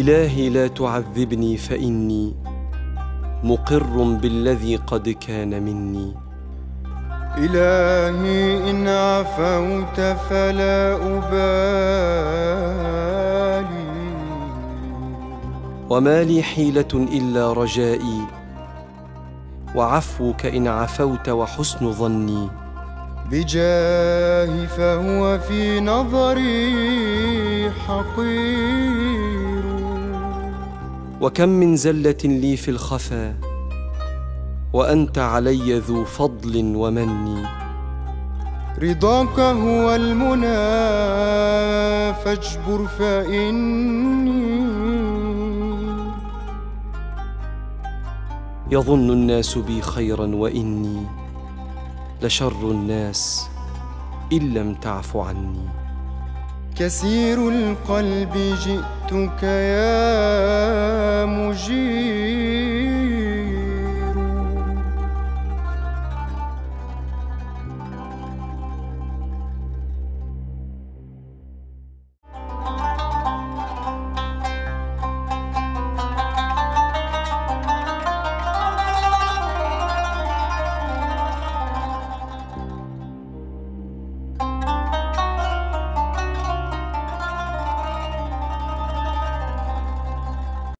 إلهي لا تعذبني فإني مقر بالذي قد كان مني. إلهي إن عفوت فلا أبالي. وما لي حيلة إلا رجائي. وعفوك إن عفوت وحسن ظني. بجاه فهو في نظري حقير وكم من زلة لي في الخفا وأنت علي ذو فضل ومن. رضاك هو المنى فاجبر فإني. يظن الناس بي خيرا وإني لشر الناس إن لم تعف عني. كثير القلب جئتك يا مجيب.